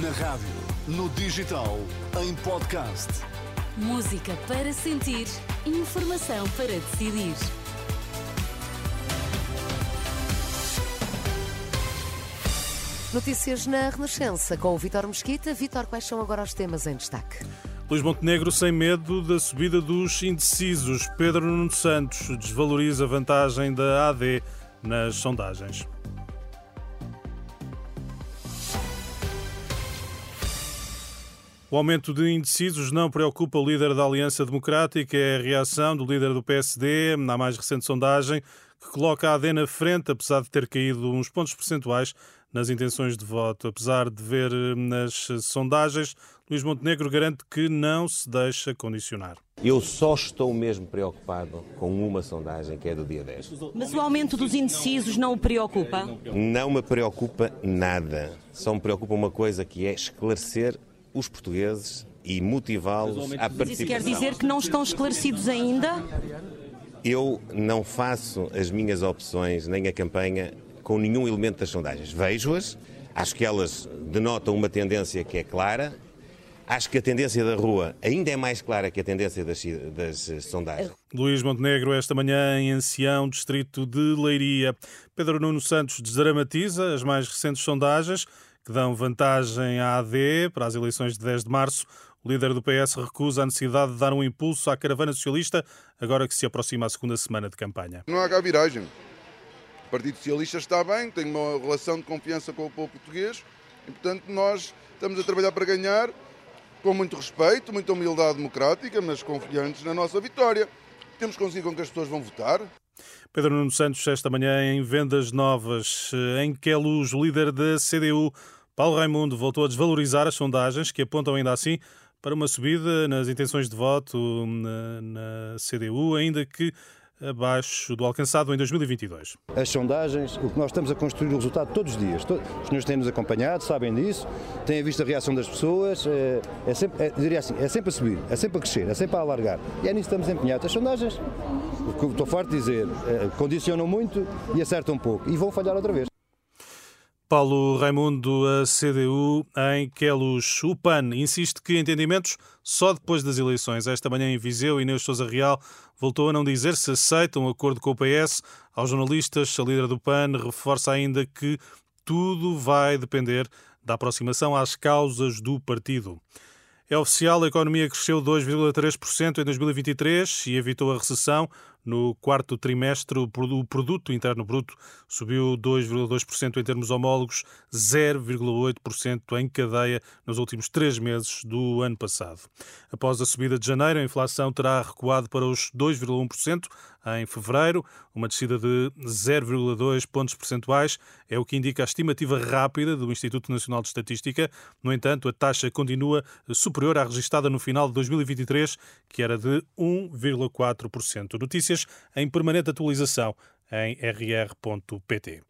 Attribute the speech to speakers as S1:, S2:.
S1: Na rádio, no digital, em podcast.
S2: Música para sentir, informação para decidir.
S3: Notícias na Renascença com o Vitor Mesquita. Vitor, quais são agora os temas em destaque?
S4: Luís Montenegro sem medo da subida dos indecisos. Pedro Nuno Santos desvaloriza a vantagem da AD nas sondagens. O aumento de indecisos não preocupa o líder da Aliança Democrática. É a reação do líder do PSD na mais recente sondagem, que coloca a AD na frente, apesar de ter caído uns pontos percentuais nas intenções de voto. Apesar de ver eh, nas sondagens, Luís Montenegro garante que não se deixa condicionar.
S5: Eu só estou mesmo preocupado com uma sondagem que é do dia 10.
S6: Mas o aumento dos indecisos não o preocupa?
S5: Não me preocupa nada. Só me preocupa uma coisa que é esclarecer os portugueses e motivá-los à participação.
S6: Isso quer dizer que não estão esclarecidos ainda?
S5: Eu não faço as minhas opções nem a campanha com nenhum elemento das sondagens. Vejo-as, acho que elas denotam uma tendência que é clara. Acho que a tendência da rua ainda é mais clara que a tendência das, das sondagens.
S4: Luís Montenegro, esta manhã em Ancião, distrito de Leiria. Pedro Nuno Santos desdramatiza as mais recentes sondagens que dão vantagem à AD para as eleições de 10 de março. O líder do PS recusa a necessidade de dar um impulso à caravana socialista, agora que se aproxima a segunda semana de campanha.
S7: Não há cá viragem. O Partido Socialista está bem, tem uma relação de confiança com o povo português e, portanto, nós estamos a trabalhar para ganhar com muito respeito, muita humildade democrática, mas confiantes na nossa vitória. Temos conseguido com que as pessoas vão votar.
S4: Pedro Nuno Santos, esta manhã em Vendas Novas, em Queluz, o líder da CDU, Paulo Raimundo, voltou a desvalorizar as sondagens que apontam ainda assim para uma subida nas intenções de voto na, na CDU, ainda que abaixo do alcançado em 2022.
S8: As sondagens, o que nós estamos a construir o resultado todos os dias. Os senhores têm-nos acompanhado, sabem disso, têm visto a reação das pessoas, é, é sempre, é, diria assim, é sempre a subir, é sempre a crescer, é sempre a alargar. E é nisso que estamos empenhados. As sondagens, o que estou farto de dizer, é, condicionam muito e acertam pouco. E vão falhar outra vez.
S4: Paulo Raimundo, a CDU em Queluz. O PAN insiste que entendimentos só depois das eleições. Esta manhã em Viseu, Inês Sousa Real voltou a não dizer se aceita um acordo com o PS. Aos jornalistas, a líder do PAN reforça ainda que tudo vai depender da aproximação às causas do partido. É oficial, a economia cresceu 2,3% em 2023 e evitou a recessão. No quarto trimestre, o produto interno bruto subiu 2,2% em termos homólogos, 0,8% em cadeia nos últimos três meses do ano passado. Após a subida de janeiro, a inflação terá recuado para os 2,1% em fevereiro, uma descida de 0,2 pontos percentuais, é o que indica a estimativa rápida do Instituto Nacional de Estatística. No entanto, a taxa continua superior à registada no final de 2023, que era de 1,4%. Notícias em permanente atualização em rr.pt.